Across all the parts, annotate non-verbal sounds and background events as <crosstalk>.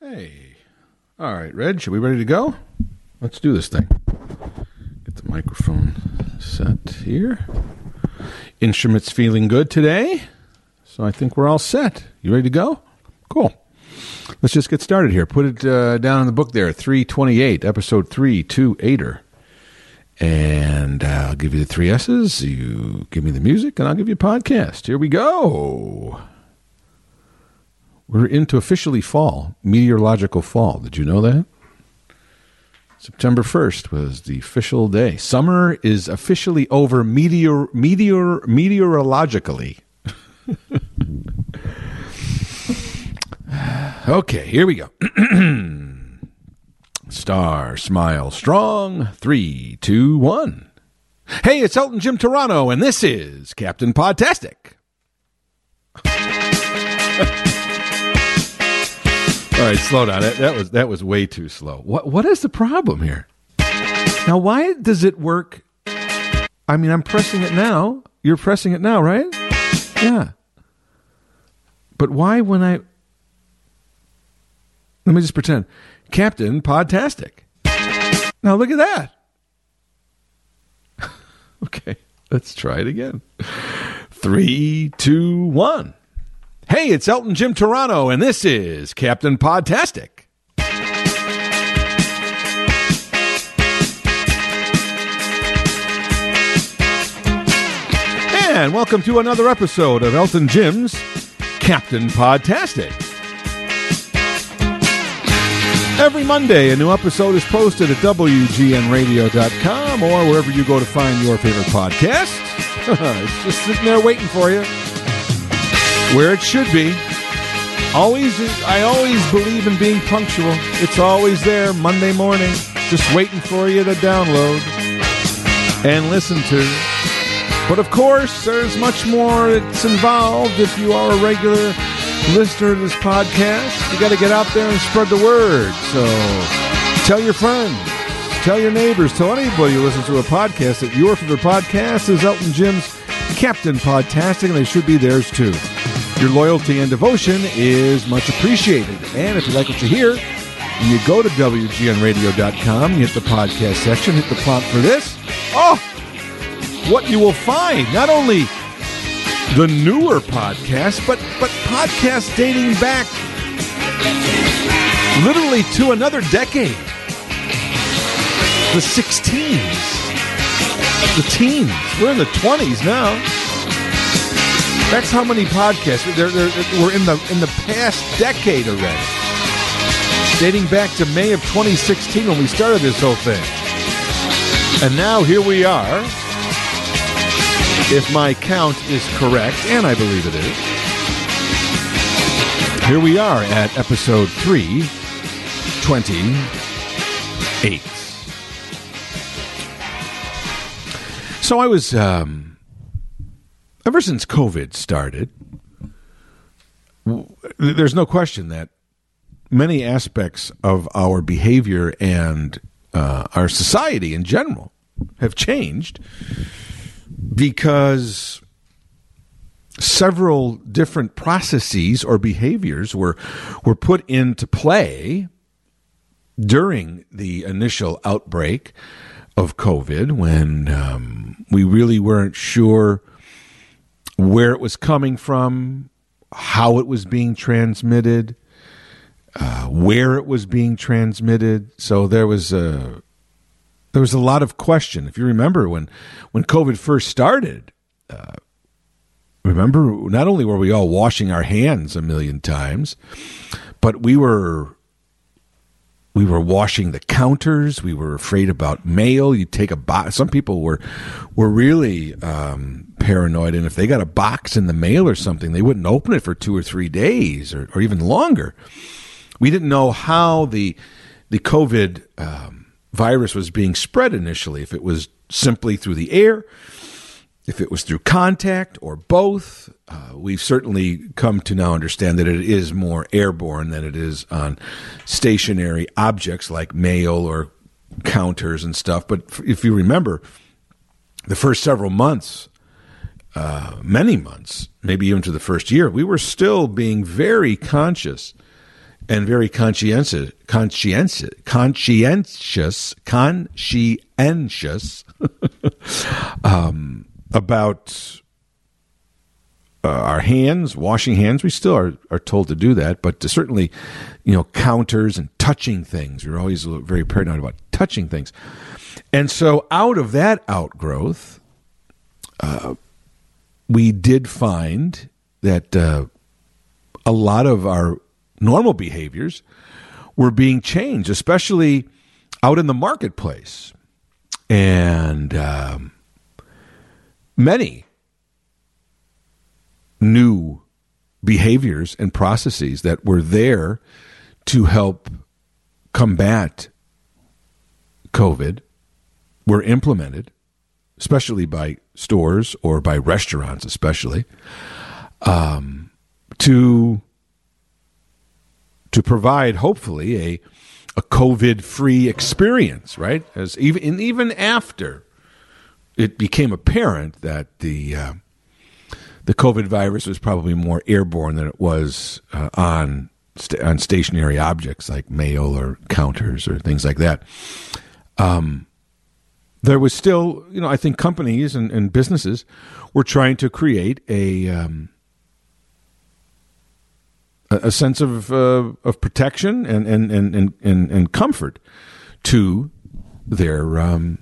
Hey. All right, Reg, are we ready to go? Let's do this thing. Get the microphone set here. Instruments feeling good today. So I think we're all set. You ready to go? Cool. Let's just get started here. Put it uh, down in the book there 328, episode 328er. And uh, I'll give you the three S's. You give me the music, and I'll give you a podcast. Here we go. We're into officially fall, meteorological fall. Did you know that? September 1st was the official day. Summer is officially over meteor, meteor, meteorologically. <laughs> okay, here we go. <clears throat> Star, smile, strong. Three, two, one. Hey, it's Elton Jim Turano, and this is Captain Podtastic. <laughs> All right, slow down. That, that was that was way too slow. What what is the problem here? Now, why does it work? I mean, I'm pressing it now. You're pressing it now, right? Yeah. But why when I Let me just pretend. Captain Podtastic. Now look at that. <laughs> okay, let's try it again. Three, two, one. Hey, it's Elton Jim Turano, and this is Captain Podtastic. And welcome to another episode of Elton Jim's Captain Podtastic. Every Monday, a new episode is posted at WGNradio.com or wherever you go to find your favorite podcast. <laughs> it's just sitting there waiting for you where it should be. Always, I always believe in being punctual. It's always there Monday morning, just waiting for you to download and listen to. But of course, there's much more that's involved if you are a regular listener to this podcast. You got to get out there and spread the word. So tell your friends, tell your neighbors, tell anybody who listens to a podcast that your favorite podcast is Elton Jim's Captain Podtastic, and they should be theirs too. Your loyalty and devotion is much appreciated. And if you like what you hear, you go to WGNradio.com, you hit the podcast section, hit the prompt for this. Oh, what you will find, not only the newer podcast, but, but podcasts dating back literally to another decade. The 16s, the teens. We're in the 20s now. That's how many podcasts they're, they're, we're in the in the past decade already, dating back to May of 2016 when we started this whole thing. And now here we are. If my count is correct, and I believe it is, here we are at episode 328. So I was. Um, ever since COVID started, there's no question that many aspects of our behavior and uh, our society in general have changed because several different processes or behaviors were were put into play during the initial outbreak of COVID when um, we really weren't sure where it was coming from, how it was being transmitted, uh, where it was being transmitted. So there was a there was a lot of question. If you remember when when COVID first started, uh, remember not only were we all washing our hands a million times, but we were we were washing the counters. We were afraid about mail. You take a box. Some people were were really um, paranoid, and if they got a box in the mail or something, they wouldn't open it for two or three days or, or even longer. We didn't know how the the COVID um, virus was being spread initially. If it was simply through the air, if it was through contact or both. Uh, we've certainly come to now understand that it is more airborne than it is on stationary objects like mail or counters and stuff. But if you remember, the first several months, uh, many months, maybe even to the first year, we were still being very conscious and very conscientious, conscientious, conscientious, conscientious <laughs> um, about uh, our hands, washing hands. We still are, are told to do that, but certainly, you know, counters and touching things. We're always very paranoid about touching things. And so, out of that outgrowth, uh, we did find that uh, a lot of our normal behaviors were being changed, especially out in the marketplace. And um, many new behaviors and processes that were there to help combat COVID were implemented, especially by stores or by restaurants, especially, um, to to provide hopefully a a COVID free experience, right? As even even after it became apparent that the uh, the COVID virus was probably more airborne than it was uh, on st- on stationary objects like mail or counters or things like that. Um, there was still, you know, I think companies and, and businesses were trying to create a um, a, sense of uh, of protection and and, and, and, and, comfort to their um,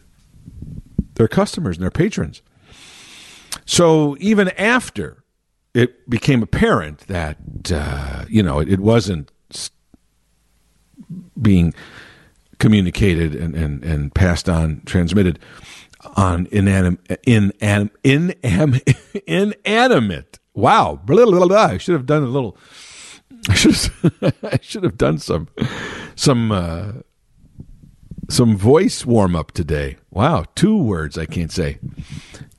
their customers and their patrons. So even after it became apparent that uh, you know it, it wasn't being communicated and, and, and passed on, transmitted on inanim, inanim, <laughs> inanimate. Wow. Blah, blah, blah, I should have done a little <laughs> I should have, <laughs> I should have done some some uh, some voice warm up today. Wow, two words I can't say.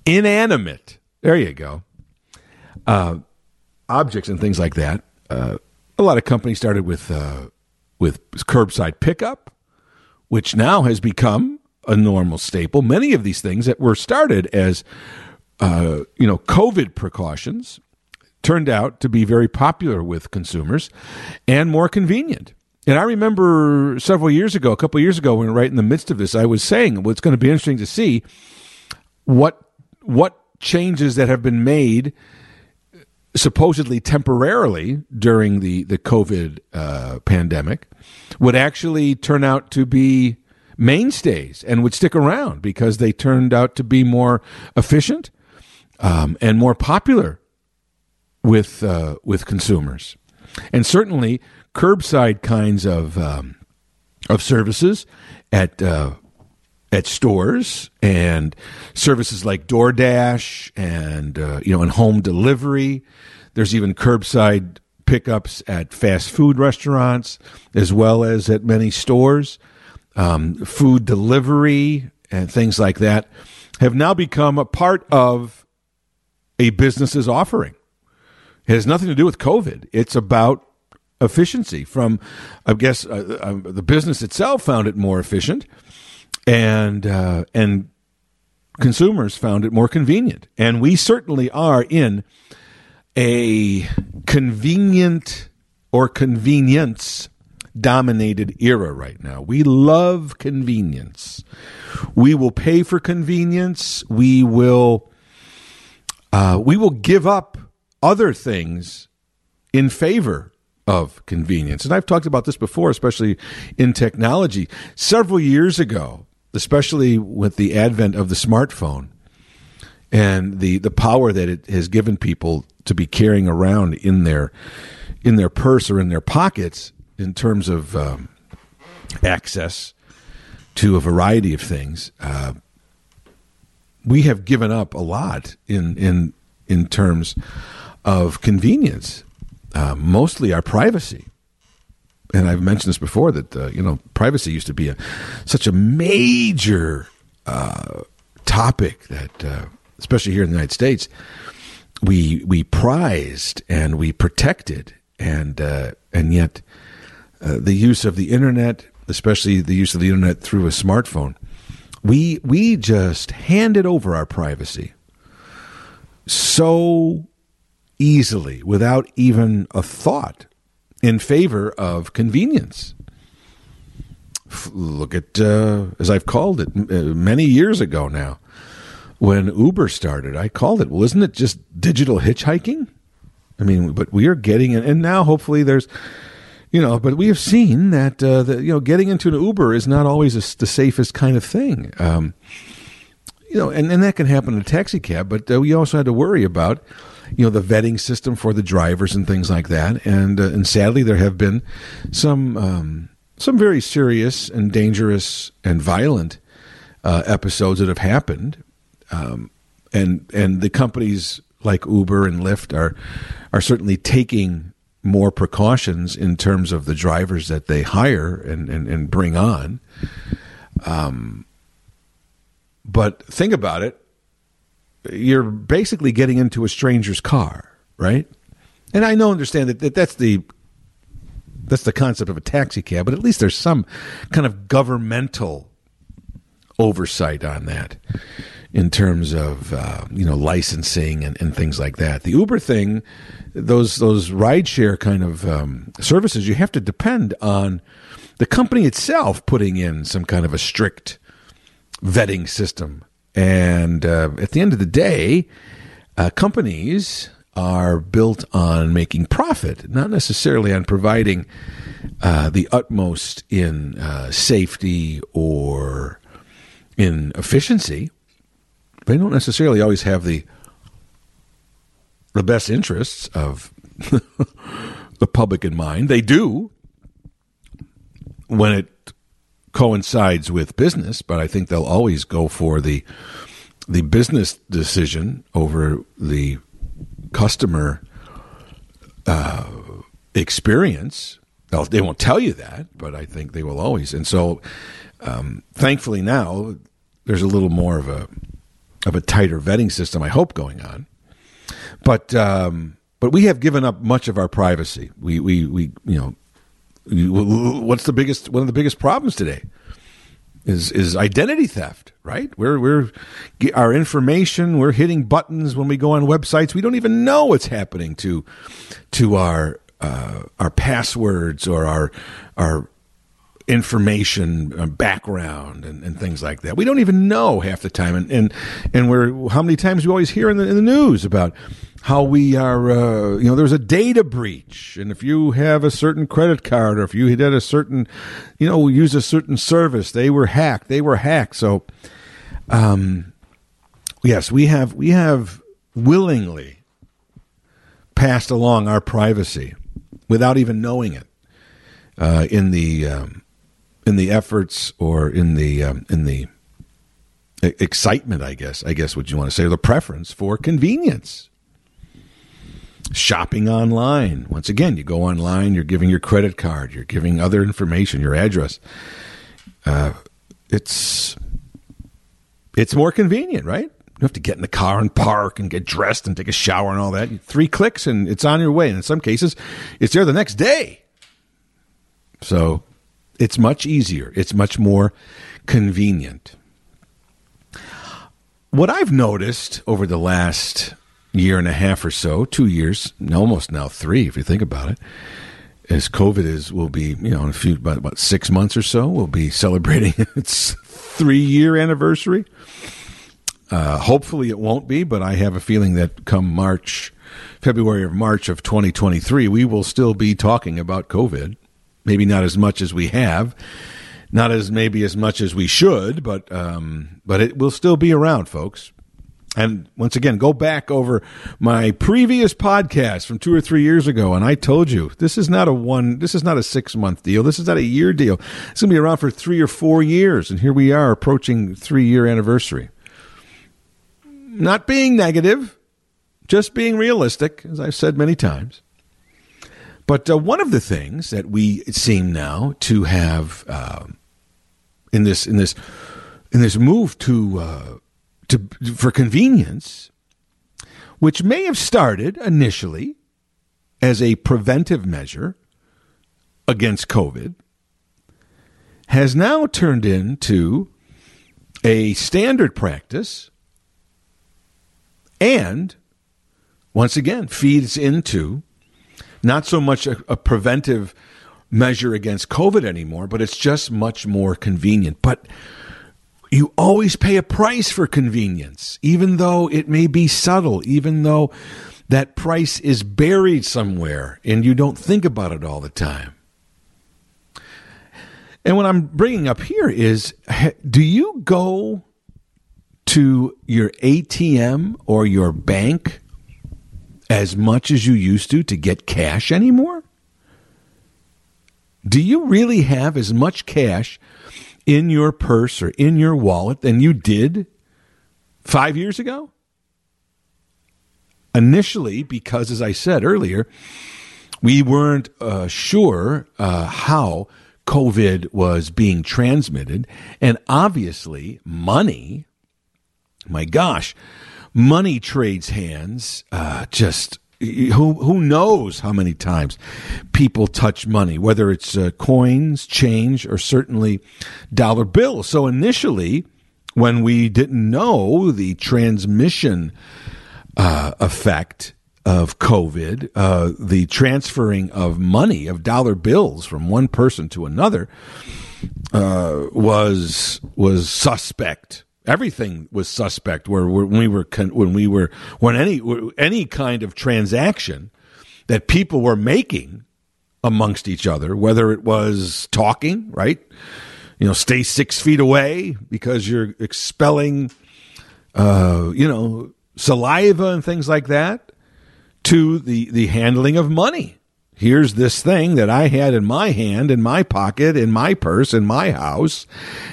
Inanimate. There you go. Uh, objects and things like that. Uh, a lot of companies started with uh, with curbside pickup, which now has become a normal staple. Many of these things that were started as uh, you know COVID precautions turned out to be very popular with consumers and more convenient. And I remember several years ago, a couple years ago, when right in the midst of this, I was saying well, it's going to be interesting to see what what changes that have been made supposedly temporarily during the the COVID uh, pandemic would actually turn out to be mainstays and would stick around because they turned out to be more efficient um, and more popular with uh, with consumers, and certainly curbside kinds of um, of services at uh, at stores and services like DoorDash and uh, you know and home delivery. There's even curbside pickups at fast food restaurants as well as at many stores. Um, food delivery and things like that have now become a part of a business's offering. It has nothing to do with COVID. It's about efficiency. From, I guess, uh, uh, the business itself found it more efficient, and uh, and consumers found it more convenient. And we certainly are in a convenient or convenience dominated era right now. We love convenience. We will pay for convenience. We will uh, we will give up other things in favor of convenience. And I've talked about this before, especially in technology. Several years ago, especially with the advent of the smartphone and the, the power that it has given people to be carrying around in their in their purse or in their pockets in terms of um, access to a variety of things. Uh, we have given up a lot in in in terms of convenience, uh, mostly our privacy. And I've mentioned this before that uh, you know privacy used to be a, such a major uh, topic that, uh, especially here in the United States, we we prized and we protected, and uh, and yet uh, the use of the internet, especially the use of the internet through a smartphone, we we just handed over our privacy so easily without even a thought in favor of convenience. Look at, uh, as I've called it uh, many years ago now, when Uber started, I called it, well, isn't it just digital hitchhiking? I mean, but we are getting, and now hopefully there's, you know, but we have seen that, uh, you know, getting into an Uber is not always a, the safest kind of thing. Um, you know, and, and that can happen in a taxi cab, but uh, we also had to worry about, you know, the vetting system for the drivers and things like that. And, uh, and sadly, there have been some, um, some very serious and dangerous and violent uh, episodes that have happened. Um, and, and the companies like Uber and Lyft are, are certainly taking more precautions in terms of the drivers that they hire and, and, and bring on. Um, but think about it. You're basically getting into a stranger's car, right? And I know, understand that, that that's the that's the concept of a taxi cab, but at least there's some kind of governmental oversight on that in terms of uh, you know licensing and, and, things like that. The Uber thing, those those rideshare kind of um, services, you have to depend on the company itself putting in some kind of a strict vetting system. And uh, at the end of the day, uh, companies are built on making profit, not necessarily on providing uh, the utmost in uh, safety or in efficiency. They don't necessarily always have the the best interests of <laughs> the public in mind. They do when it coincides with business, but I think they'll always go for the the business decision over the customer uh, experience. They won't tell you that, but I think they will always. And so, um, thankfully, now there's a little more of a of a tighter vetting system. I hope going on, but um, but we have given up much of our privacy. We we we you know what's the biggest one of the biggest problems today is is identity theft right? We're we're our information we're hitting buttons when we go on websites. We don't even know what's happening to to our uh, our passwords or our our information uh, background and, and things like that we don't even know half the time and and and we're how many times we always hear in the, in the news about how we are, uh, you know, there's a data breach. And if you have a certain credit card or if you did a certain, you know, use a certain service, they were hacked. They were hacked. So, um, yes, we have, we have willingly passed along our privacy without even knowing it uh, in the, um, in the efforts or in the, um, in the, excitement, I guess, I guess what you want to say, or the preference for convenience shopping online. Once again, you go online, you're giving your credit card, you're giving other information, your address. Uh, it's it's more convenient, right? You have to get in the car and park and get dressed and take a shower and all that. Three clicks and it's on your way. And in some cases, it's there the next day. So it's much easier. It's much more convenient. What I've noticed over the last year and a half or so, two years, almost now three, if you think about it, as COVID is, will be, you know, in a few, about, about six months or so, we'll be celebrating <laughs> its three year anniversary. Uh, hopefully it won't be, but I have a feeling that come March, February or March of 2023, we will still be talking about COVID. Maybe not as much as we have, not as maybe as much as we should, but um, but it will still be around, folks. And once again, go back over my previous podcast from two or three years ago, and I told you this is not a one, this is not a six month deal. This is not a year deal. It's going to be around for three or four years, and here we are approaching three year anniversary. Not being negative, just being realistic, as I've said many times. But uh, one of the things that we seem now to have uh, in this in this in this move to uh, to, for convenience, which may have started initially as a preventive measure against COVID, has now turned into a standard practice and once again feeds into not so much a, a preventive measure against COVID anymore, but it's just much more convenient. But you always pay a price for convenience, even though it may be subtle, even though that price is buried somewhere and you don't think about it all the time. And what I'm bringing up here is do you go to your ATM or your bank as much as you used to to get cash anymore? Do you really have as much cash in your purse or in your wallet than you did five years ago? Initially, because as I said earlier, we weren't uh, sure uh, how COVID was being transmitted. And obviously, money, my gosh, money trades hands uh, just who who knows how many times people touch money, whether it's uh, coins, change, or certainly dollar bills. So initially, when we didn't know the transmission uh, effect of COVID, uh, the transferring of money of dollar bills from one person to another uh, was was suspect everything was suspect. Where, when we were when we were when any any kind of transaction that people were making amongst each other, whether it was talking, right? You know, stay six feet away because you're expelling, uh, you know, saliva and things like that, to the the handling of money here's this thing that I had in my hand, in my pocket, in my purse, in my house,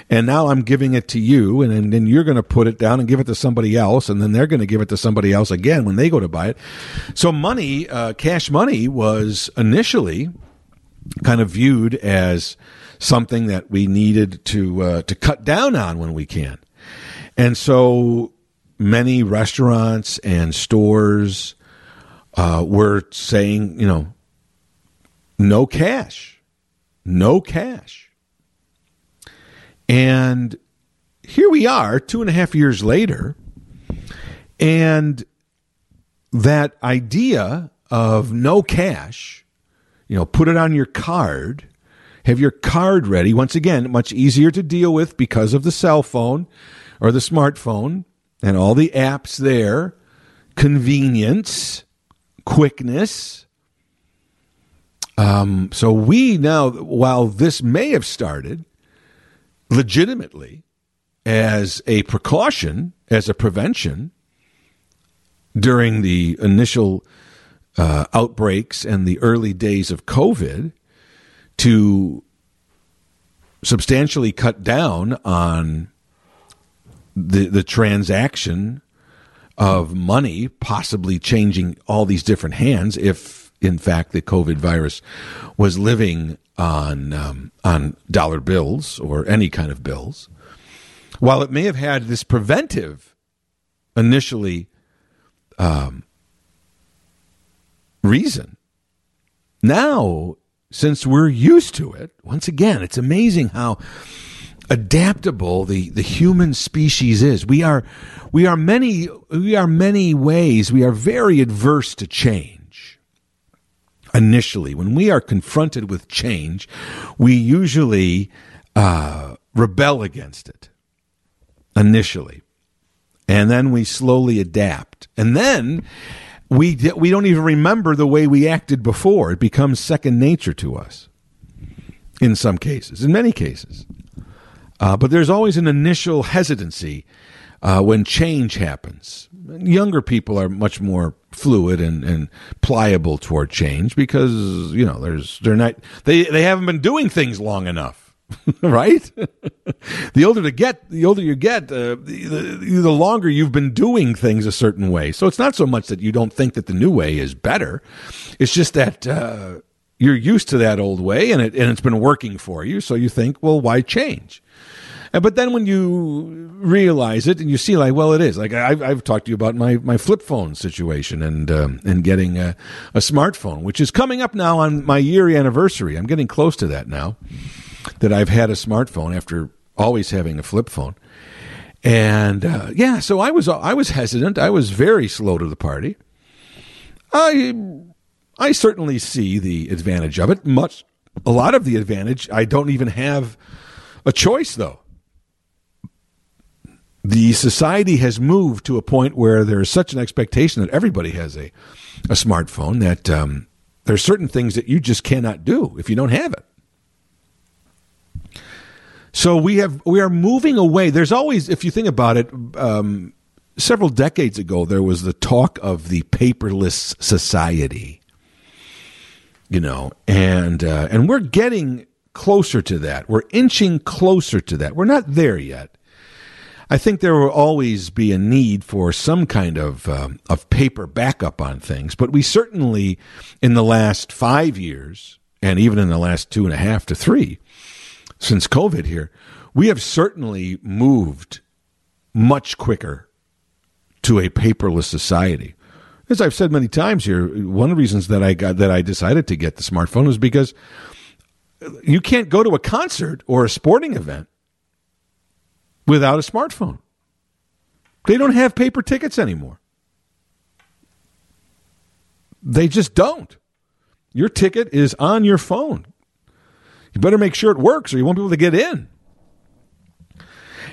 and now I'm giving it to you, and, then you're going to put it down and give it to somebody else, and then they're going to give it to somebody else again when they go to buy it. So money, uh, cash money, was initially kind of viewed as something that we needed to uh, to cut down on when we can, and so many restaurants and stores. Uh, were saying, you know, no cash. No cash. And here we are, two and a half years later, and that idea of no cash, you know, put it on your card, have your card ready. Once again, much easier to deal with because of the cell phone or the smartphone and all the apps there, convenience, quickness um, so we now, while this may have started legitimately as a precaution, as a prevention during the initial uh, outbreaks and the early days of COVID, to substantially cut down on the the transaction of money possibly changing all these different hands if in fact, the COVID virus was living on um, on dollar bills or any kind of bills. While it may have had this preventive initially um, reason, now since we're used to it, once again, it's amazing how adaptable the, the human species is. We are we are many we are many ways we are very adverse to change initially. When we are confronted with change, we usually uh, rebel against it initially. And then we slowly adapt. And then we, we don't even remember the way we acted before. It becomes second nature to us in some cases, in many cases. Uh, but there's always an initial hesitancy uh, when change happens. Younger people are much more fluid and, and pliable toward change because you know there's they're not they they haven't been doing things long enough. <laughs> Right? <laughs> The older to get the older you get uh, the, the, the longer you've been doing things a certain way. So it's not so much that you don't think that the new way is better. It's just that uh, you're used to that old way and it and it's been working for you. So you think well why change but then when you realize it and you see like, well, it is like I've, I've talked to you about my, my flip phone situation and, um, and getting a, a smartphone, which is coming up now on my year anniversary. I'm getting close to that now that I've had a smartphone after always having a flip phone. And uh, yeah, so I was I was hesitant. I was very slow to the party. I I certainly see the advantage of it. Much, a lot of the advantage. I don't even have a choice, though. The society has moved to a point where there is such an expectation that everybody has a, a smartphone that um, there are certain things that you just cannot do if you don't have it. So we have we are moving away. There's always, if you think about it, um, several decades ago there was the talk of the paperless society. You know, and uh, and we're getting closer to that. We're inching closer to that. We're not there yet. I think there will always be a need for some kind of um, of paper backup on things, but we certainly, in the last five years, and even in the last two and a half to three, since COVID here, we have certainly moved much quicker to a paperless society. As I've said many times here, one of the reasons that I got that I decided to get the smartphone was because you can't go to a concert or a sporting event without a smartphone. They don't have paper tickets anymore. They just don't. Your ticket is on your phone. You better make sure it works or you won't be able to get in.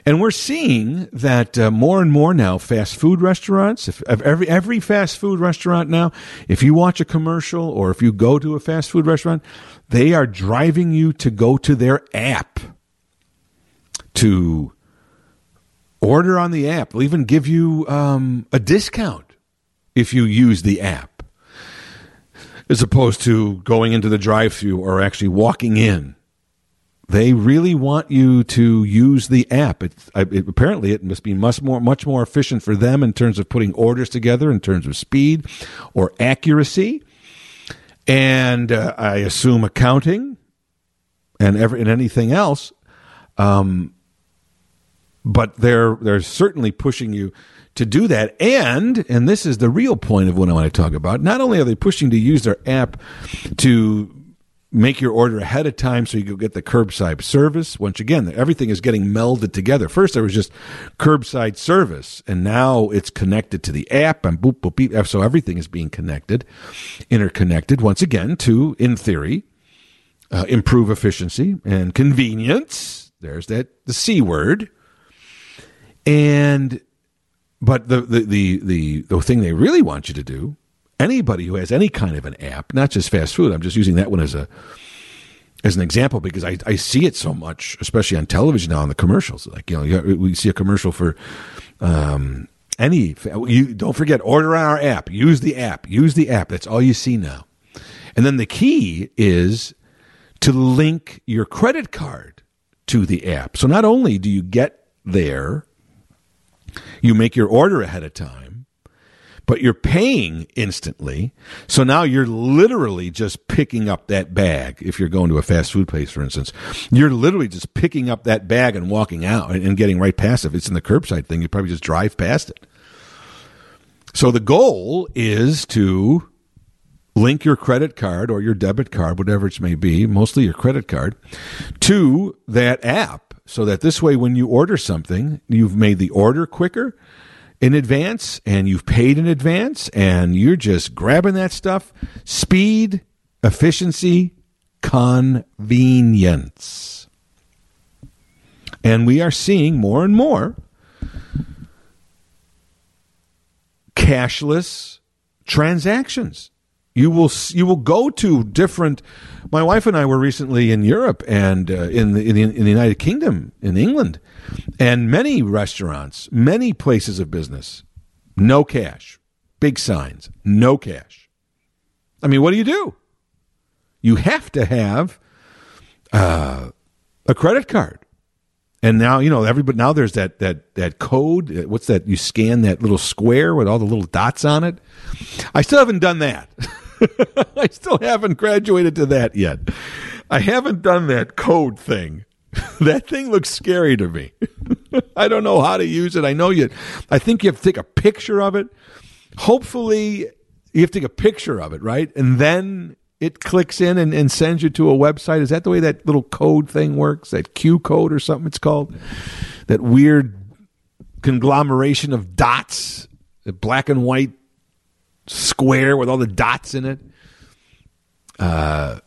And we're seeing that uh, more and more now, fast food restaurants, if, every every fast food restaurant now, if you watch a commercial or if you go to a fast food restaurant, they are driving you to go to their app to order on the app. They'll even give you um, a discount if you use the app, as opposed to going into the drive-through or actually walking in they really want you to use the app. It, it, apparently, it must be much more much more efficient for them in terms of putting orders together, in terms of speed or accuracy, and uh, I assume accounting and every, and anything else. Um, but they're they're certainly pushing you to do that, and and this is the real point of what I want to talk about. Not only are they pushing to use their app to make your order ahead of time so you can get the curbside service. Once again, everything is getting melded together. First, there was just curbside service, and now it's connected to the app and boop, boop, beep. So everything is being connected, interconnected, once again, to, in theory, uh, improve efficiency and convenience. There's that, the C word. And, but the, the, the, the, the thing they really want you to do anybody who has any kind of an app, not just fast food. I'm just using that one as a as an example because I, I see it so much, especially on television now in the commercials. Like you know, we see a commercial for um, any. You don't forget order on our app. Use the app. Use the app. That's all you see now. And then the key is to link your credit card to the app. So not only do you get there, you make your order ahead of time but you're paying instantly. So now you're literally just picking up that bag. If you're going to a fast food place, for instance, you're literally just picking up that bag and walking out and getting right past it. If it's in the curbside thing, you probably just drive past it. So the goal is to link your credit card or your debit card, whatever it may be, mostly your credit card, to that app so that this way when you order something, you've made the order quicker in advance and you've paid in advance and you're just grabbing that stuff. Speed, efficiency, convenience. And we are seeing more and more cashless transactions. You will you will go to different. My wife and I were recently in Europe and uh, in, the, in the in the United Kingdom in England, and many restaurants, many places of business, no cash, big signs, no cash. I mean, what do you do? You have to have uh, a credit card. And now you know everybody. Now there's that that that code. What's that? You scan that little square with all the little dots on it. I still haven't done that. <laughs> <laughs> I still haven't graduated to that yet. I haven't done that code thing. <laughs> that thing looks scary to me. <laughs> I don't know how to use it. I know you. I think you have to take a picture of it. Hopefully, you have to take a picture of it, right? And then it clicks in and, and sends you to a website. Is that the way that little code thing works? That Q code or something it's called? That weird conglomeration of dots, black and white square with all the dots in it. uh,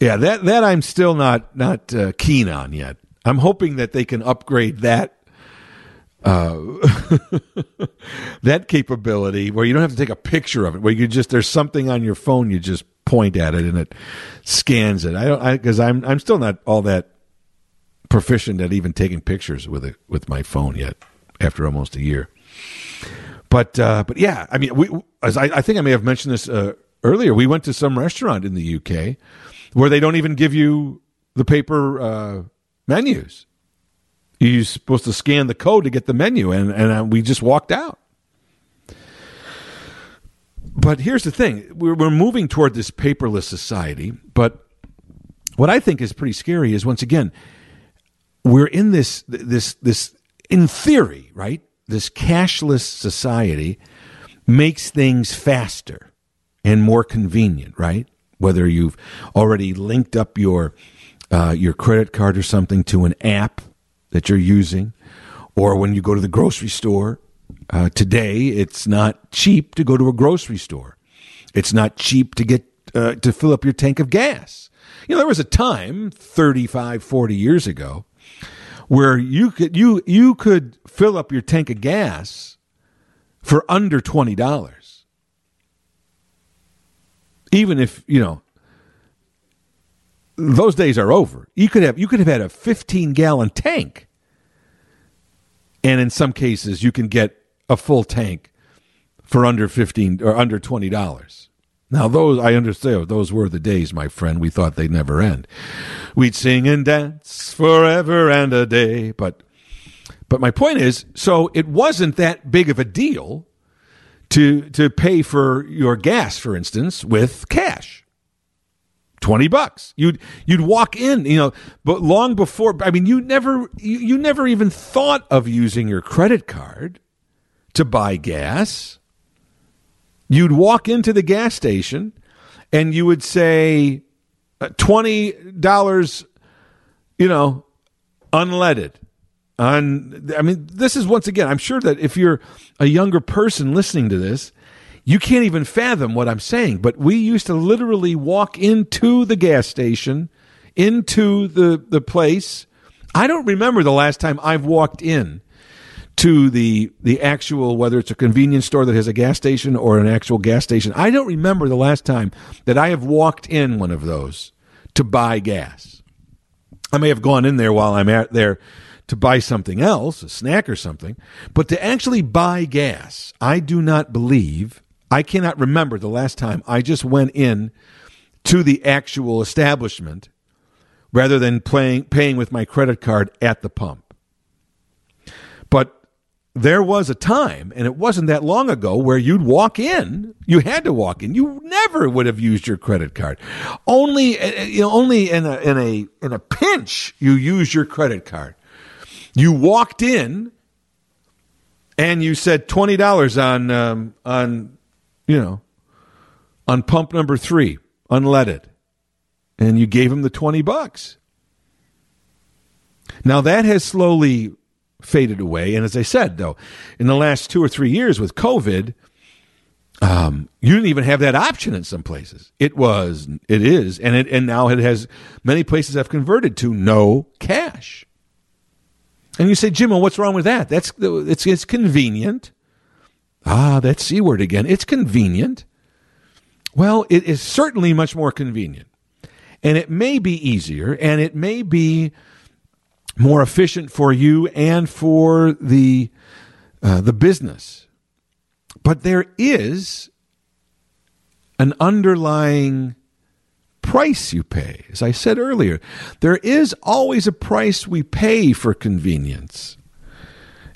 yeah, that that I'm still not not uh, keen on yet. I'm hoping that they can upgrade that uh, <laughs> that capability where you don't have to take a picture of it, where you just there's something on your phone, you just point at it and it scans it. I don't because I'm I'm still not all that proficient at even taking pictures with it with my phone yet after almost a year. But uh, but yeah, I mean, we as I, I think I may have mentioned this uh, earlier. We went to some restaurant in the UK where they don't even give you the paper uh, menus you're supposed to scan the code to get the menu, and and uh, we just walked out. But here's the thing: we're, we're moving toward this paperless society. But what I think is pretty scary is once again we're in this this this in theory, right? This cashless society makes things faster and more convenient, right? Whether you've already linked up your uh, your credit card or something to an app that you're using, or when you go to the grocery store. Uh, today, it's not cheap to go to a grocery store. It's not cheap to get uh, to fill up your tank of gas. You know, there was a time 35, 40 years ago where you could you you could fill up your tank of gas for under twenty dollars. Even if, you know, those days are over. You could have you could have had a 15 gallon tank, and in some cases you can get a full tank for under 15 or under 20 dollars. Now those I understand those were the days, my friend. We thought they'd never end. We'd sing and dance forever and a day, but but my point is, so it wasn't that big of a deal to to pay for your gas, for instance, with cash. 20 bucks. You'd you'd walk in, you know, but long before I mean you never you, you never even thought of using your credit card to buy gas. You'd walk into the gas station and you would say uh, $20 you know unleaded. I mean this is once again I'm sure that if you're a younger person listening to this you can't even fathom what I'm saying, but we used to literally walk into the gas station, into the, the place. I don't remember the last time I've walked in to the the actual whether it's a convenience store that has a gas station or an actual gas station. I don't remember the last time that I have walked in one of those to buy gas. I may have gone in there while I'm at there to buy something else, a snack or something, but to actually buy gas, I do not believe I cannot remember the last time I just went in to the actual establishment rather than playing, paying with my credit card at the pump. There was a time, and it wasn't that long ago, where you'd walk in. You had to walk in. You never would have used your credit card. Only, uh, you know, only in a in a in a pinch you use your credit card. You walked in, and you said twenty dollars on um, on you know, on pump number three, unleaded, and you gave him the 20 bucks. Now that has slowly faded away. And as I said, though, in the last two or three years with COVID, um, you didn't even have that option in some places. It was, it is, and it, and now it has many places have converted to no cash. And you say, Jim, well, what's wrong with that? That's it's it's convenient. Ah, that C word again. It's convenient. Well, it is certainly much more convenient. And it may be easier and it may be more efficient for you and for the uh, the business. But there is an underlying price you pay. As I said earlier, there is always a price we pay for convenience.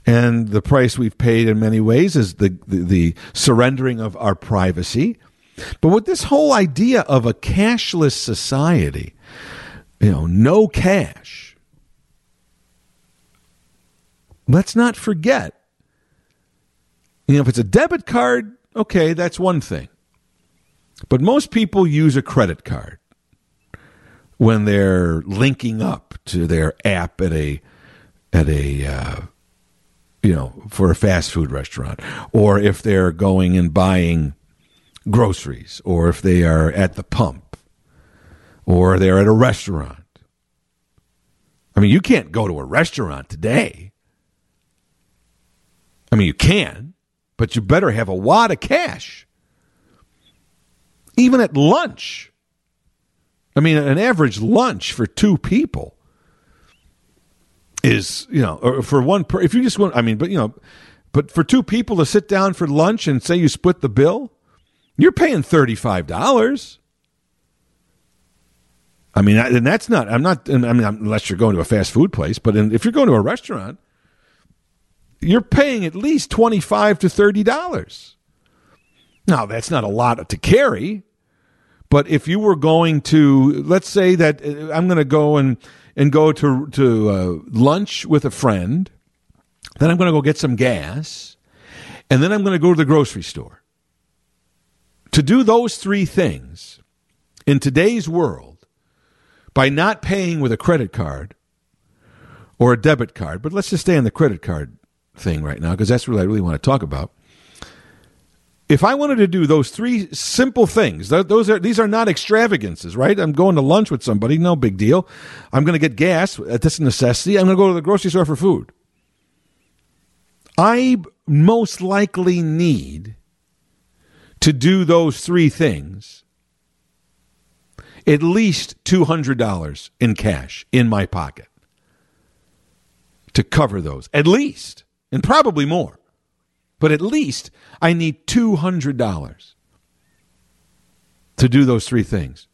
And the price we've paid in many ways is the, the, the surrendering of our privacy. But with this whole idea of a cashless society, you know, no cash, let's not forget, you know, if it's a debit card, okay, that's one thing. But most people use a credit card when they're linking up to their app at a at a uh, you know, for a fast food restaurant, or if they're going and buying groceries, or if they are at the pump. or they're at a restaurant. I mean, you can't go to a restaurant today. I mean, you can, but you better have a wad of cash. Even at lunch. I mean, an average lunch for two people is, you know, or for one, per, if you just want, I mean, but, you know, but for two people to sit down for lunch and say you split the bill, you're paying $35. I mean, and that's not, I'm not, I mean, unless you're going to a fast food place, but in, if you're going to a restaurant, you're paying at least 25 to $30. Now, that's not a lot to carry, but if you were going to, let's say that uh, I'm going to go and, and go to, to uh, lunch with a friend, then I'm going to go get some gas, and then I'm going to go to the grocery store. To do those three things in today's world, by not paying with a credit card or a debit card, but let's just stay on the credit card thing right now because that's what I really want to talk about. If I wanted to do those three simple things, those are these are not extravagances, right? I'm going to lunch with somebody, no big deal. I'm going to get gas, that's a necessity. I'm going to go to the grocery store for food. I most likely need to do those three things at least $200 in cash in my pocket to cover those. At least. And probably more. But at least I need $200 to do those three things.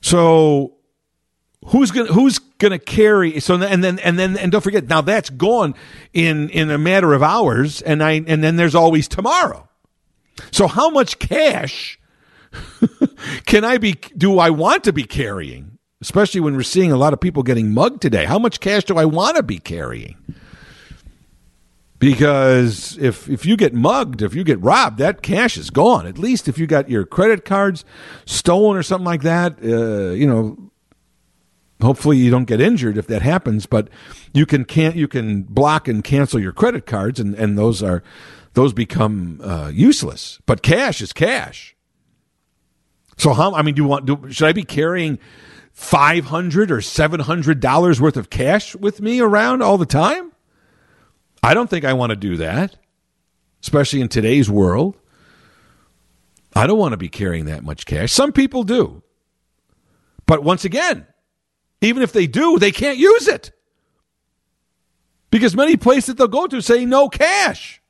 So who's going who's going to carry so and then and then and don't forget now that's gone in in a matter of hours and I and then there's always tomorrow. So how much cash <laughs> can I be, do I want to be carrying? Especially when we're seeing a lot of people getting mugged today. How much cash do I want to be carrying? Because if, if you get mugged, if you get robbed, that cash is gone. At least if you got your credit cards stolen or something like that, uh, you know, hopefully you don't get injured if that happens but you can can't you can block and cancel your credit cards and and those are those become uh, useless but cash is cash so how? I mean, do you want? Do, should I be carrying five hundred or seven hundred dollars worth of cash with me around all the time? I don't think I want to do that, especially in today's world. I don't want to be carrying that much cash. Some people do. But once again, even if they do, they can't use it. Because many places they'll go to say no cash.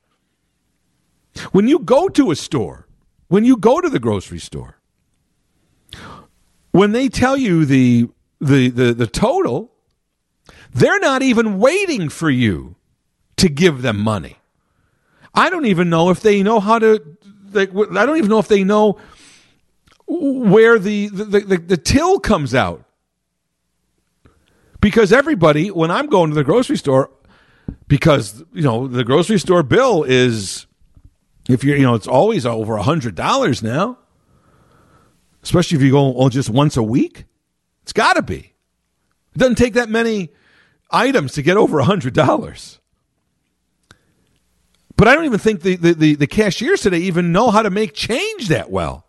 When you go to a store, when you go to the grocery store, when they tell you the the the, the total, they're not even waiting for you to give them money. I don't even know if they know how to. They, I don't even know if they know where the the, the, the till comes out. Because everybody, when I'm going to the grocery store, because you know the grocery store bill is, if you're you know it's always over a hundred dollars now especially if you go just once a week. It's got to be. It doesn't take that many items to get over a hundred dollars. But I don't even think the, the, the, the, cashiers today even know how to make change that well.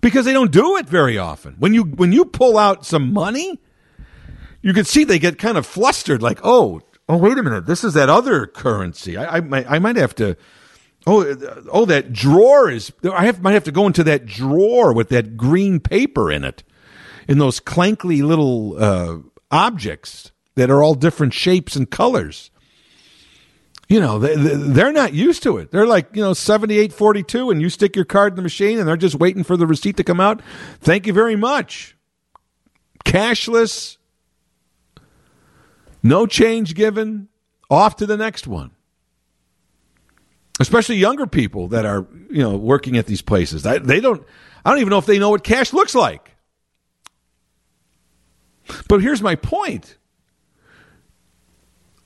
Because they don't do it very often. When you when you pull out some money, you can see they get kind of flustered, like, oh, oh, wait a minute, this is that other currency. I, I, I might have to Oh, oh, that drawer is. I have, might have to go into that drawer with that green paper in it, in those clankly little uh, objects that are all different shapes and colors. You know, they, they're not used to it. They're like, you know, 7842, and you stick your card in the machine, and they're just waiting for the receipt to come out. Thank you very much. Cashless, no change given, off to the next one especially younger people that are you know working at these places. They don't. I don't even know if they know what cash looks like. But here's my point.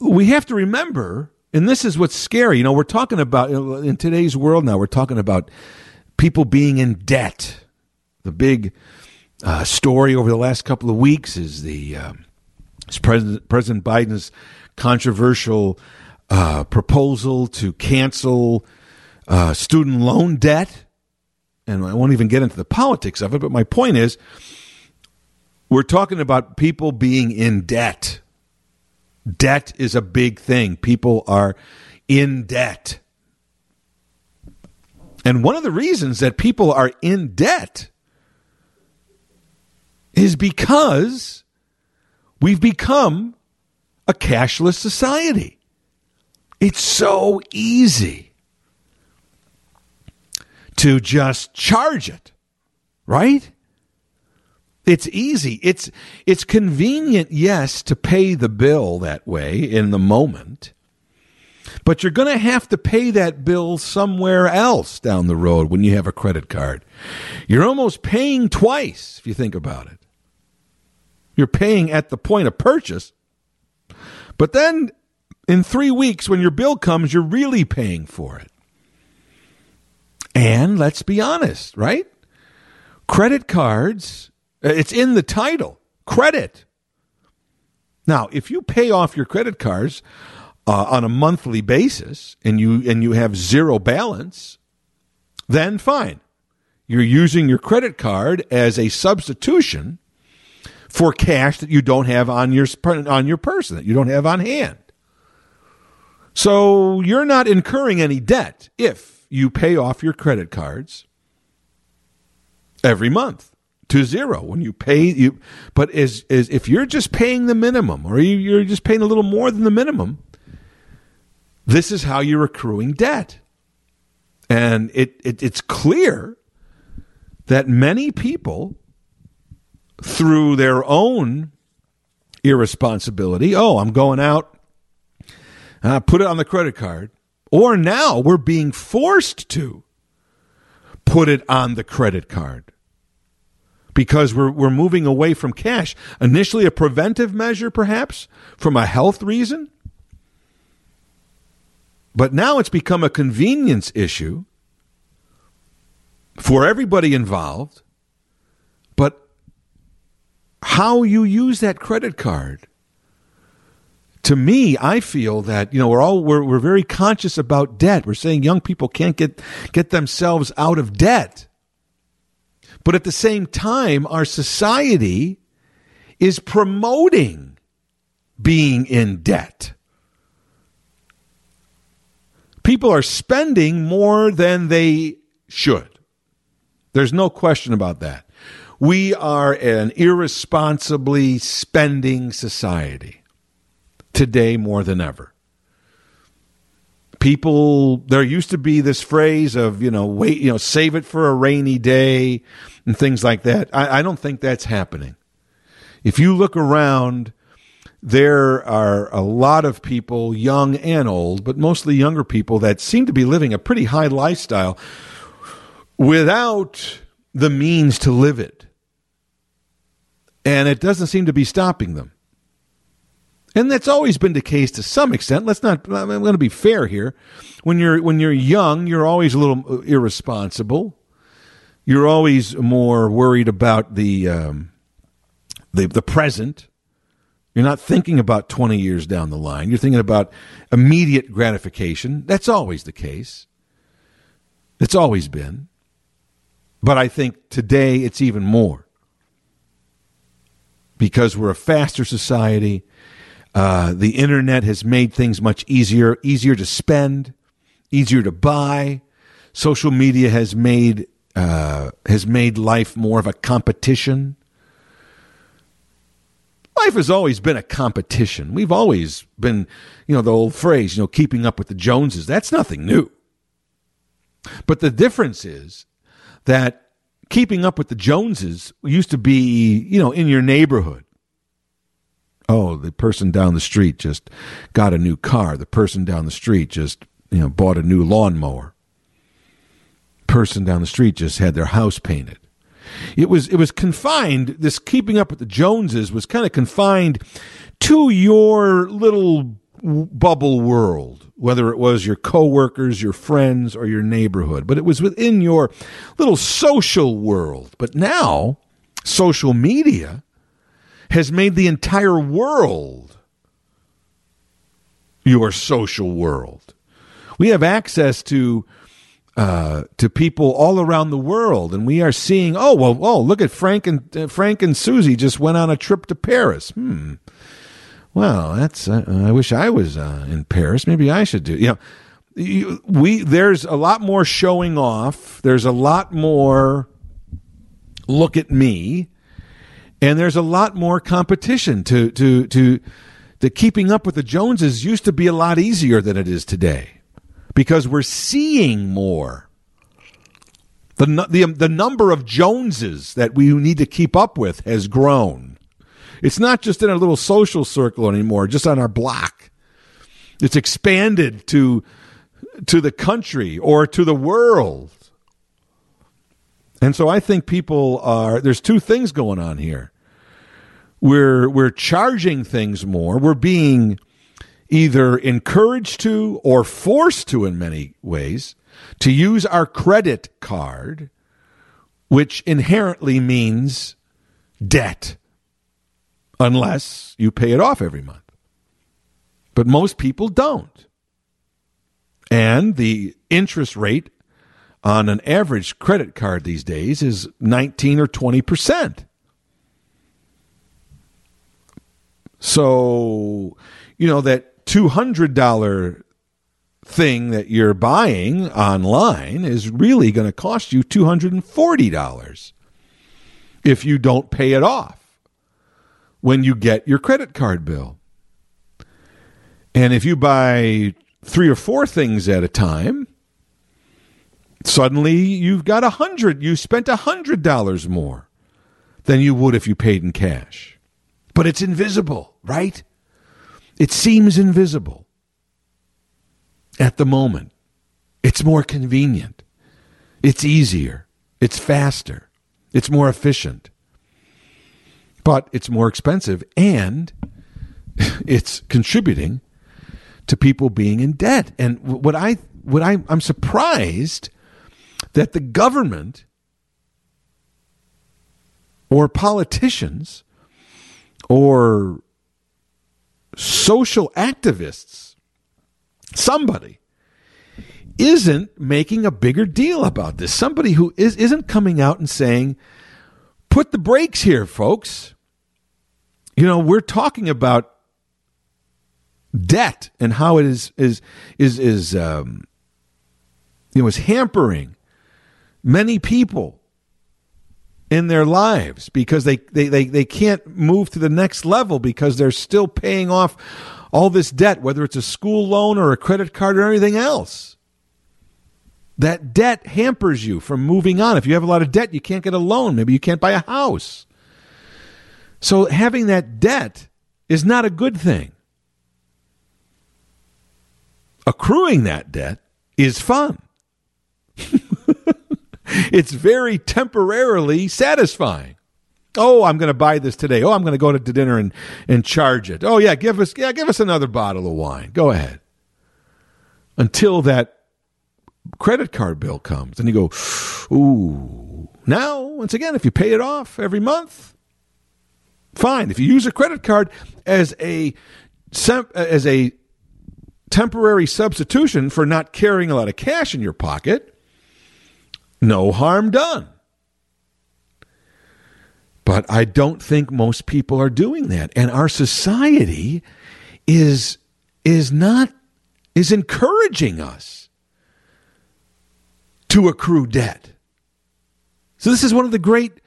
We have to remember, and this is what's scary. You know, we're talking about in today's world now. We're talking about people being in debt. The big uh, story over the last couple of weeks is the uh, President President Biden's controversial uh, proposal to cancel uh, student loan debt and I won't even get into the politics of it, but my point is we're talking about people being in debt. Debt is a big thing. People are in debt. And one of the reasons that people are in debt is because we've become a cashless society. It's so easy to just charge it, right? It's easy. It's it's convenient, yes, to pay the bill that way in the moment. But you're going to have to pay that bill somewhere else down the road when you have a credit card. You're almost paying twice if you think about it. You're paying at the point of purchase, but then in 3 weeks when your bill comes, you're really paying for it. And let's be honest, right? Credit cards it's in the title credit. Now, if you pay off your credit cards uh, on a monthly basis and you and you have zero balance, then fine. You're using your credit card as a substitution for cash that you don't have on your on your person that you don't have on hand. So you're not incurring any debt if you pay off your credit cards every month to zero when you pay you but as, as if you're just paying the minimum or you, you're just paying a little more than the minimum this is how you're accruing debt. And it, it it's clear that many people through their own irresponsibility oh i'm going out uh, put it on the credit card or now we're being forced to put it on the credit card because we're, we're moving away from cash. Initially, a preventive measure, perhaps, from a health reason. But now it's become a convenience issue for everybody involved. But how you use that credit card to me, I feel that you know we're all we're, we're very conscious about debt. We're saying young people can't get get themselves out of debt. But at the same time, our society is promoting being in debt. People are spending more than they should. There's no question about that. We are an irresponsibly spending society today more than ever people there used to be this phrase of you know wait you know save it for a rainy day and things like that I, I, don't think that's happening if you look around there are a lot of people young and old but mostly younger people that seem to be living a pretty high lifestyle without the means to live it and it doesn't seem to be stopping them and that's always been the case to some extent. Let's not. I'm going to be fair here. When you're when you're young, you're always a little irresponsible. You're always more worried about the um, the the present. You're not thinking about 20 years down the line. You're thinking about immediate gratification. That's always the case. It's always been. But I think today it's even more because we're a faster society uh, the internet has made things much easier, easier to spend, easier to buy. Social media has made uh, has made life more of a competition. Life has always been a competition. We've always been, you know, the old phrase, you know, keeping up with the Joneses. That's nothing new. But the difference is that keeping up with the Joneses used to be, you know, in your neighborhood oh, the person down the street just got a new car. The person down the street just, you know, bought a new lawnmower. Person down the street just had their house painted. It was it was confined. This keeping up with the Joneses was kind of confined to your little bubble world, whether it was your coworkers, your friends, or your neighborhood. But it was within your little social world. But now, social media has made the entire world your social world. We have access to uh, to people all around the world, and we are seeing. Oh well, oh look at Frank and uh, Frank and Susie just went on a trip to Paris. Hmm. Well, that's. Uh, I wish I was uh, in Paris. Maybe I should do. You know, we there's a lot more showing off. There's a lot more. Look at me, and there's a lot more competition to to to. The keeping up with the Joneses used to be a lot easier than it is today because we're seeing more. The, the, um, the number of Joneses that we need to keep up with has grown. It's not just in our little social circle anymore, just on our block. It's expanded to, to the country or to the world. And so I think people are, there's two things going on here. We're, we're charging things more. We're being either encouraged to or forced to, in many ways, to use our credit card, which inherently means debt, unless you pay it off every month. But most people don't. And the interest rate on an average credit card these days is 19 or 20 percent. So, you know, that $200 thing that you're buying online is really going to cost you $240 if you don't pay it off when you get your credit card bill. And if you buy three or four things at a time, suddenly you've got a hundred, you spent a hundred dollars more than you would if you paid in cash. But it's invisible, right? It seems invisible at the moment. It's more convenient. It's easier. It's faster. It's more efficient. But it's more expensive and <laughs> it's contributing to people being in debt. And what I what I I'm surprised that the government or politicians or social activists, somebody, isn't making a bigger deal about this. Somebody who is, isn't coming out and saying, put the brakes here, folks. You know, we're talking about debt and how it is is is is um, you know is hampering many people in their lives because they, they, they, they can't move to the next level because they're still paying off all this debt, whether it's a school loan or a credit card or anything else. That debt hampers you from moving on. If you have a lot of debt, you can't get a loan. Maybe you can't buy a house. So having that debt is not a good thing. Accruing that debt is fun. <laughs> it's very temporarily satisfying. Oh, I'm going to buy this today. Oh, I'm going to go to dinner and, and charge it. Oh, yeah, give us yeah, give us another bottle of wine. Go ahead. Until that credit card bill comes and you go, "Ooh." Now, once again, if you pay it off every month, fine. If you use a credit card as a as a temporary substitution for not carrying a lot of cash in your pocket, no harm done. But I don't think most people are doing that. And our society is is not is encouraging us to accrue debt. So this is one of the great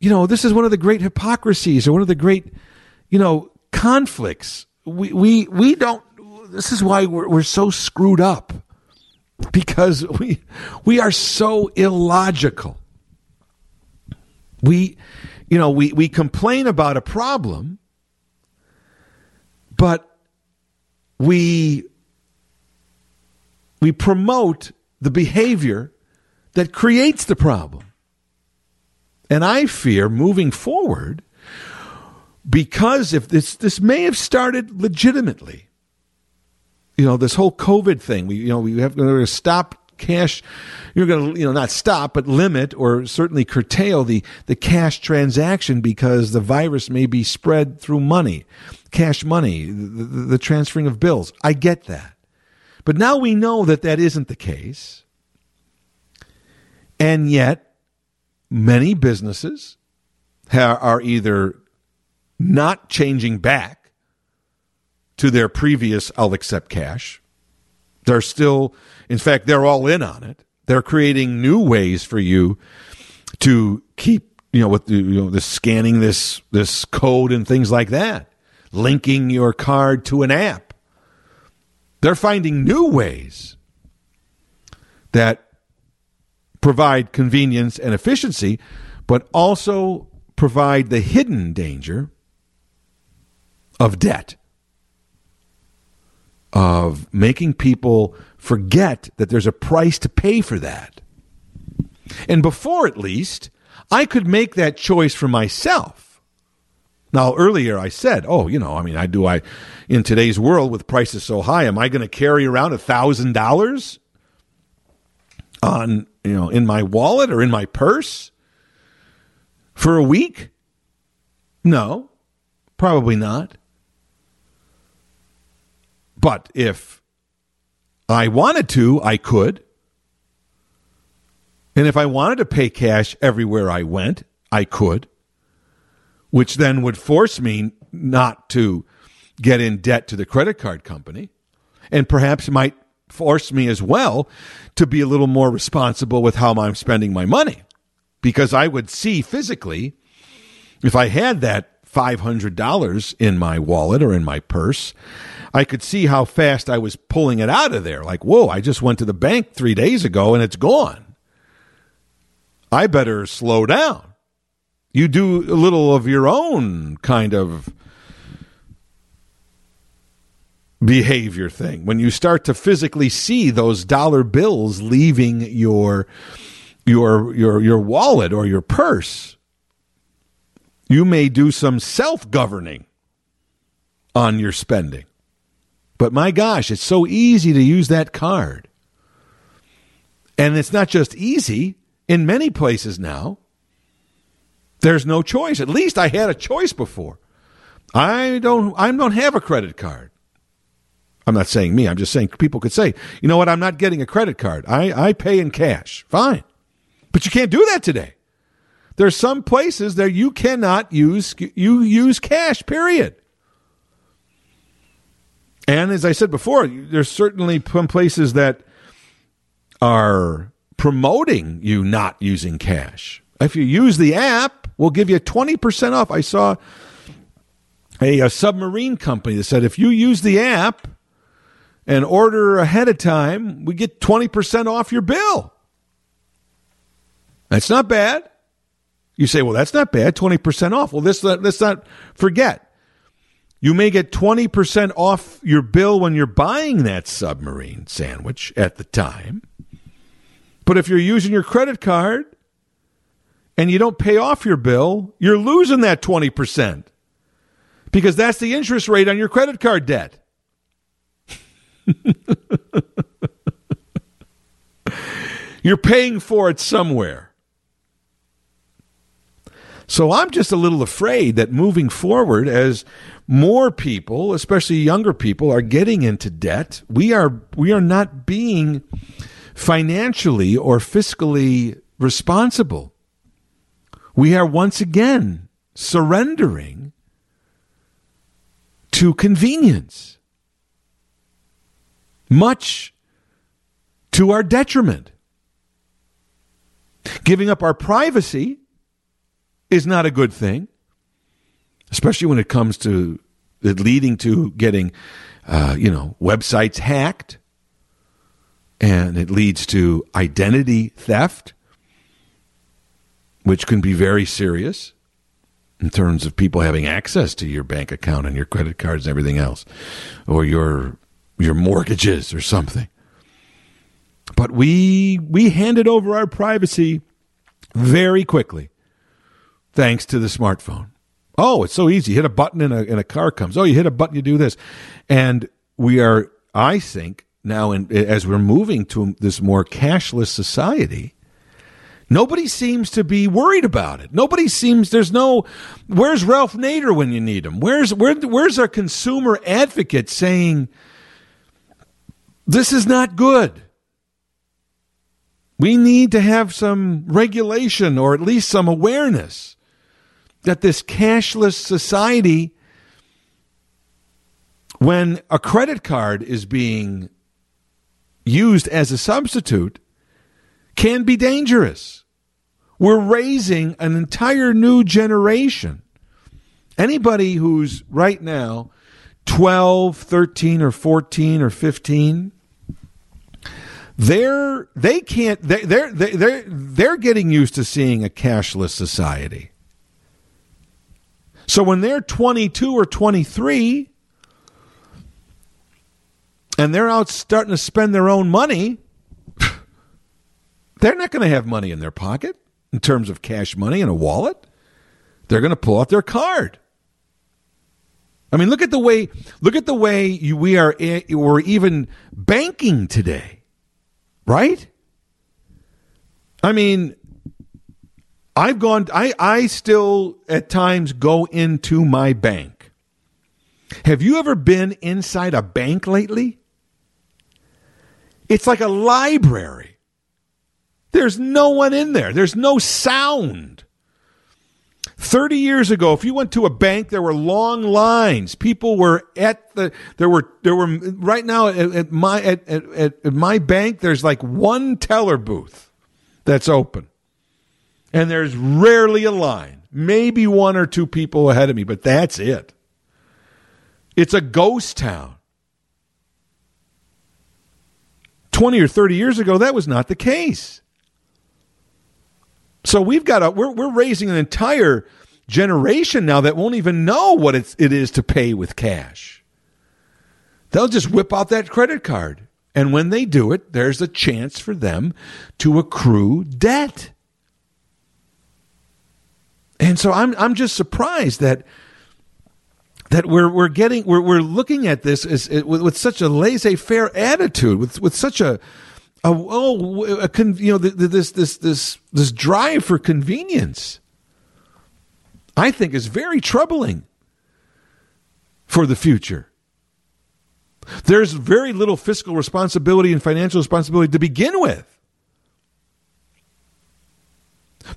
you know, this is one of the great hypocrisies or one of the great, you know, conflicts. We we we don't this is why we're, we're so screwed up because we we are so illogical. We you know, we, we complain about a problem, but we we promote the behavior that creates the problem. And I fear moving forward, because if this this may have started legitimately, you know, this whole COVID thing. We, you know, we have to stop cash. You're going to, you know, not stop, but limit or certainly curtail the, the cash transaction because the virus may be spread through money, cash money, the, the, transferring of bills. I get that. But now we know that that isn't the case. And yet, many businesses are either not changing back to their previous I'll accept cash. They're still, in fact, they're all in on it. They're creating new ways for you to keep, you know, with the, you know, the scanning this this code and things like that, linking your card to an app. They're finding new ways that provide convenience and efficiency, but also provide the hidden danger of debt, of making people forget that there's a price to pay for that. And before, at least, I could make that choice for myself. Now, earlier I said, oh, you know, I mean, I do I, in today's world with prices so high, am I going to carry around a thousand dollars on, you know, in my wallet or in my purse for a week? No, probably not. But if I wanted to, I could. And if I wanted to pay cash everywhere I went, I could, which then would force me not to get in debt to the credit card company and perhaps might force me as well to be a little more responsible with how I'm spending my money because I would see physically if I had that $500 in my wallet or in my purse, I could see how fast I was pulling it out of there. Like, whoa, I just went to the bank three days ago and it's gone. I better slow down. You do a little of your own kind of behavior thing when you start to physically see those dollar bills leaving your your your your wallet or your purse you may do some self-governing on your spending but my gosh it's so easy to use that card and it's not just easy in many places now, there's no choice. At least I had a choice before. I don't I don't have a credit card. I'm not saying me, I'm just saying people could say, you know what, I'm not getting a credit card. I, I pay in cash. Fine. But you can't do that today. There's some places that you cannot use you use cash, period. And as I said before, there's certainly some places that are promoting you not using cash. If you use the app, we'll give you 20% off. I saw a, a submarine company that said if you use the app and order ahead of time, we get 20% off your bill. That's not bad. You say, well, that's not bad, 20% off. Well, this, let's not forget. You may get 20% off your bill when you're buying that submarine sandwich at the time. But if you're using your credit card and you don't pay off your bill, you're losing that 20% because that's the interest rate on your credit card debt. <laughs> you're paying for it somewhere. So I'm just a little afraid that moving forward, as more people, especially younger people, are getting into debt, we are we are not being financially or fiscally responsible. We are once again surrendering to convenience, much to our detriment. Giving up our privacy is not a good thing, especially when it comes to it leading to getting, uh, you know, websites hacked and it leads to identity theft, which can be very serious in terms of people having access to your bank account and your credit cards and everything else, or your your mortgages or something. But we we handed over our privacy very quickly, thanks to the smartphone. Oh, it's so easy. hit a button and a, and a car comes. Oh, you hit a button, you do this. And we are, I think, now in, as we're moving to this more cashless society nobody seems to be worried about it nobody seems there's no where's ralph nader when you need him where's where, where's our consumer advocate saying this is not good We need to have some regulation or at least some awareness that this cashless society, when a credit card is being used as a substitute, can be dangerous. We're raising an entire new generation. Anybody who's right now 12, 13 or 14 or 15 they're they can't they they're they're they're getting used to seeing a cashless society. So when they're 22 or 23 and they're out starting to spend their own money, <laughs> they're not going to have money in their pocket in terms of cash money in a wallet. They're going to pull out their card. I mean, look at the way look at the way you, we are eh, we're even banking today, right? I mean, I've gone. I I still at times go into my bank. Have you ever been inside a bank lately? It's like a library. There's no one in there. There's no sound. 30 years ago, if you went to a bank, there were long lines. People were at the, there were, there were, right now at, at my, at, at, at my bank, there's like one teller booth that's open. And there's rarely a line. Maybe one or two people ahead of me, but that's it. It's a ghost town. 20 or 30 years ago, that was not the case. So we've got a we're we're raising an entire generation now that won't even know what it's, it is to pay with cash. They'll just whip out that credit card. And when they do it, there's a chance for them to accrue debt. And so I'm I'm just surprised that that we're we're getting we're we're looking at this as, as with, with, such a laissez-faire attitude, with with such a a, oh, a, you know, this this this this drive for convenience. I think is very troubling for the future. There's very little fiscal responsibility and financial responsibility to begin with.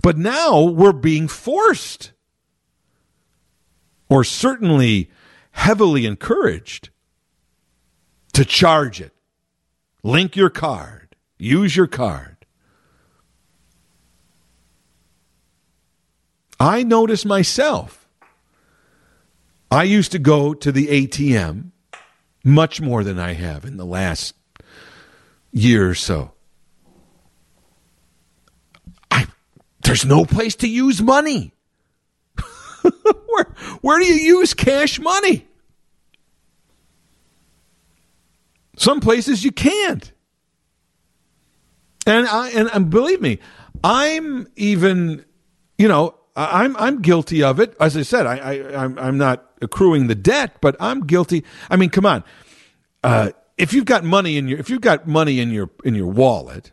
But now we're being forced, or certainly heavily encouraged, to charge it. Link your card Use your card. I notice myself. I used to go to the ATM much more than I have in the last year or so. There's no place to use money. <laughs> where where do you use cash money? Some places you can't. And I and, and believe me, I'm even, you know, I'm I'm guilty of it. As I said, I, I I'm I'm not accruing the debt, but I'm guilty. I mean, come on. Uh, if you've got money in your if you've got money in your in your wallet,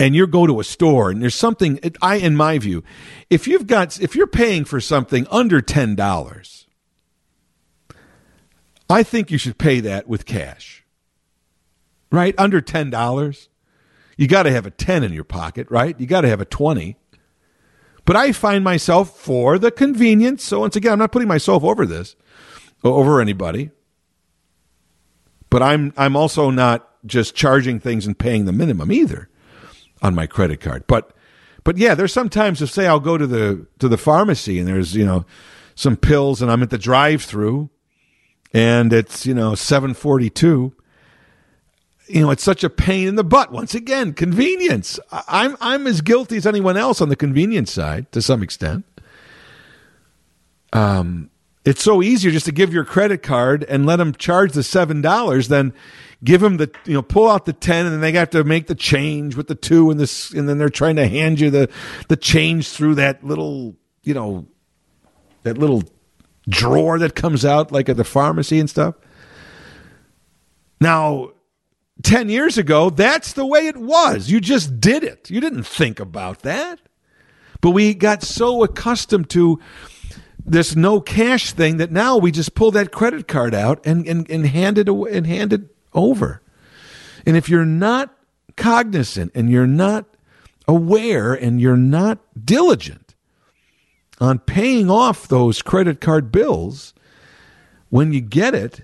and you go to a store and there's something I in my view, if you've got if you're paying for something under ten dollars, I think you should pay that with cash. Right under ten dollars you got to have a 10 in your pocket, right? You got to have a 20. But I find myself for the convenience. So once again, I'm not putting myself over this, over anybody. But I'm I'm also not just charging things and paying the minimum either on my credit card. But but yeah, there's sometimes if say I'll go to the to the pharmacy and there's, you know, some pills and I'm at the drive-through and it's, you know, 742 you know, it's such a pain in the butt. Once again, convenience. I'm I'm as guilty as anyone else on the convenience side to some extent. Um, it's so easier just to give your credit card and let them charge the seven dollars than give them the you know pull out the ten and then they have to make the change with the two and this and then they're trying to hand you the the change through that little you know that little drawer that comes out like at the pharmacy and stuff. Now 10 years ago, that's the way it was. You just did it. You didn't think about that. But we got so accustomed to this no cash thing that now we just pull that credit card out and, and, and hand it away and hand it over. And if you're not cognizant and you're not aware and you're not diligent on paying off those credit card bills, when you get it,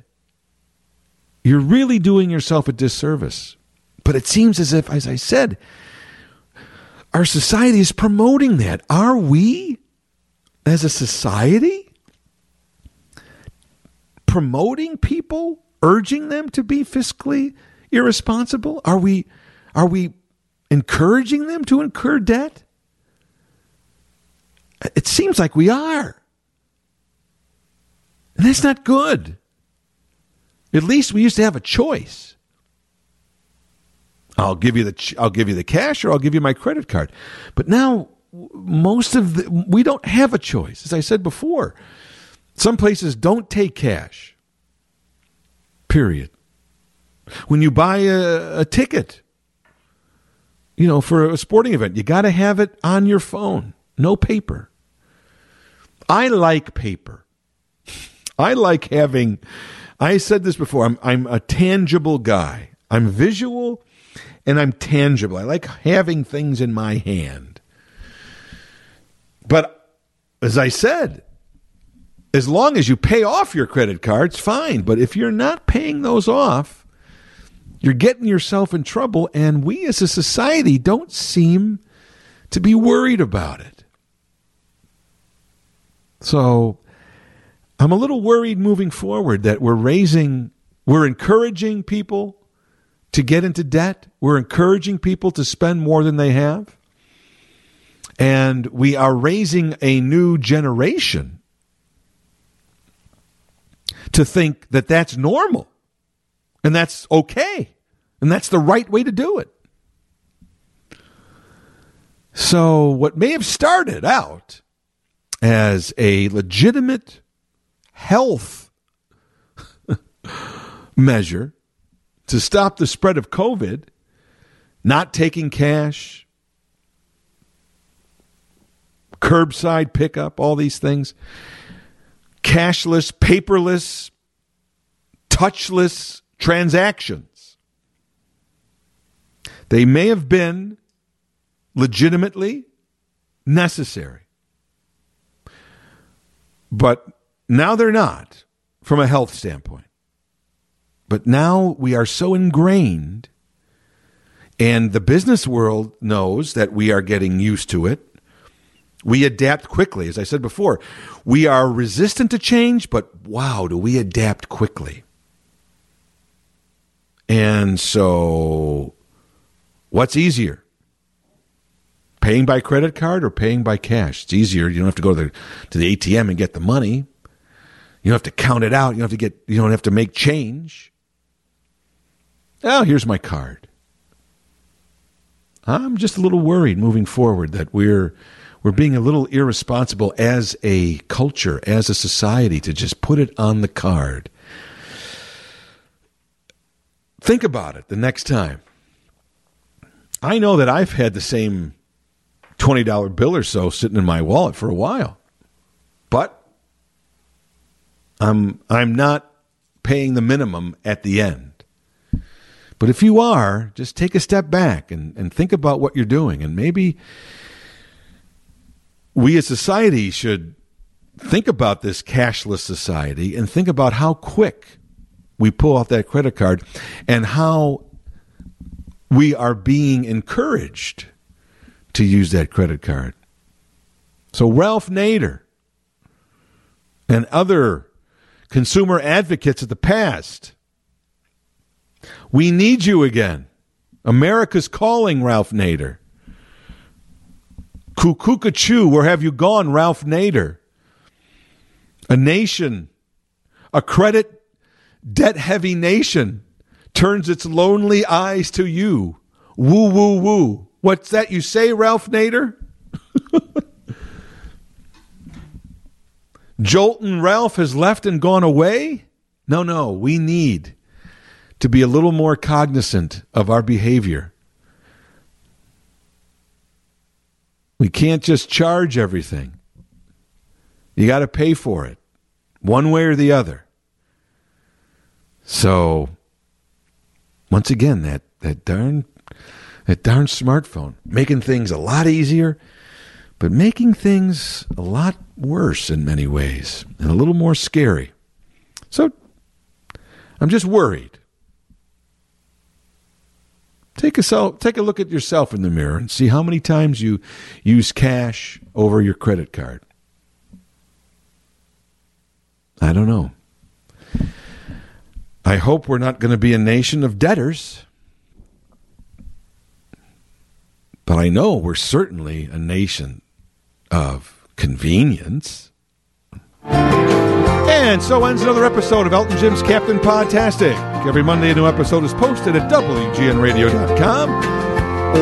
you're really doing yourself a disservice. But it seems as if, as I said, our society is promoting that. Are we, as a society, promoting people, urging them to be fiscally irresponsible? Are we, are we encouraging them to incur debt? It seems like we are. And that's not good. At least we used to have a choice. I'll give you the I'll give you the cash or I'll give you my credit card. But now most of the we don't have a choice. As I said before, some places don't take cash. Period. When you buy a, a ticket, you know, for a sporting event, you got to have it on your phone, no paper. I like paper. I like having I said this before. I'm I'm a tangible guy. I'm visual and I'm tangible. I like having things in my hand. But as I said, as long as you pay off your credit cards, fine. But if you're not paying those off, you're getting yourself in trouble. And we as a society don't seem to be worried about it. So I'm a little worried moving forward that we're raising, we're encouraging people to get into debt. We're encouraging people to spend more than they have. And we are raising a new generation to think that that's normal and that's okay and that's the right way to do it. So, what may have started out as a legitimate health <laughs> measure to stop the spread of COVID, not taking cash, curbside pickup, all these things, cashless, paperless, touchless transactions. They may have been legitimately necessary. But now they're not from a health standpoint. But now we are so ingrained, and the business world knows that we are getting used to it. We adapt quickly. As I said before, we are resistant to change, but wow, do we adapt quickly. And so, what's easier? Paying by credit card or paying by cash? It's easier. You don't have to go to the, to the ATM and get the money. You don't have to count it out. You don't have to get you don't have to make change. Oh, here's my card. I'm just a little worried moving forward that we're we're being a little irresponsible as a culture, as a society to just put it on the card. Think about it the next time. I know that I've had the same $20 bill or so sitting in my wallet for a while. But I'm I'm not paying the minimum at the end. But if you are, just take a step back and, and think about what you're doing. And maybe we as society should think about this cashless society and think about how quick we pull off that credit card and how we are being encouraged to use that credit card. So, Ralph Nader and other consumer advocates of the past we need you again. America's calling, Ralph Nader. Cuckoo, where have you gone, Ralph Nader? A nation, a credit debt heavy nation, turns its lonely eyes to you. Woo, woo, woo. What's that you say, Ralph Nader? <laughs> Joltin' Ralph has left and gone away? No, no, we need to be a little more cognizant of our behavior. We can't just charge everything. You got to pay for it, one way or the other. So, once again, that, that darn That darn smartphone, making things a lot easier, but making things a lot worse in many ways and a little more scary. So I'm just worried. Take a, self, take a look at yourself in the mirror and see how many times you use cash over your credit card. I don't know. I hope we're not going to be a nation of debtors. But I know we're certainly a nation of convenience. And so ends another episode of Joltin' Jim's Captain Podtastic. Every Monday, a new episode is posted at WGNRadio.com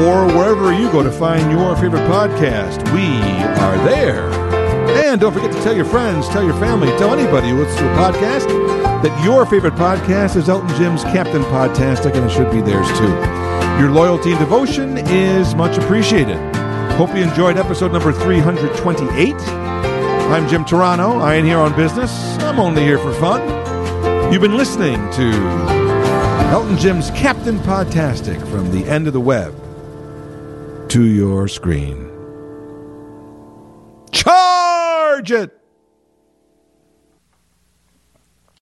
or wherever you go to find your favorite podcast. We are there. And don't forget to tell your friends, tell your family, tell anybody who listens to a podcast that your favorite podcast is Joltin' Jim's Captain Podtastic, and it should be theirs too. Your loyalty and devotion is much appreciated. Hope you enjoyed episode number 328. I'm Jim Turano. I ain't here on business. I'm only here for fun. You've been listening to Joltin' Jim's Captain Podtastic from the end of the web to your screen. Charge it!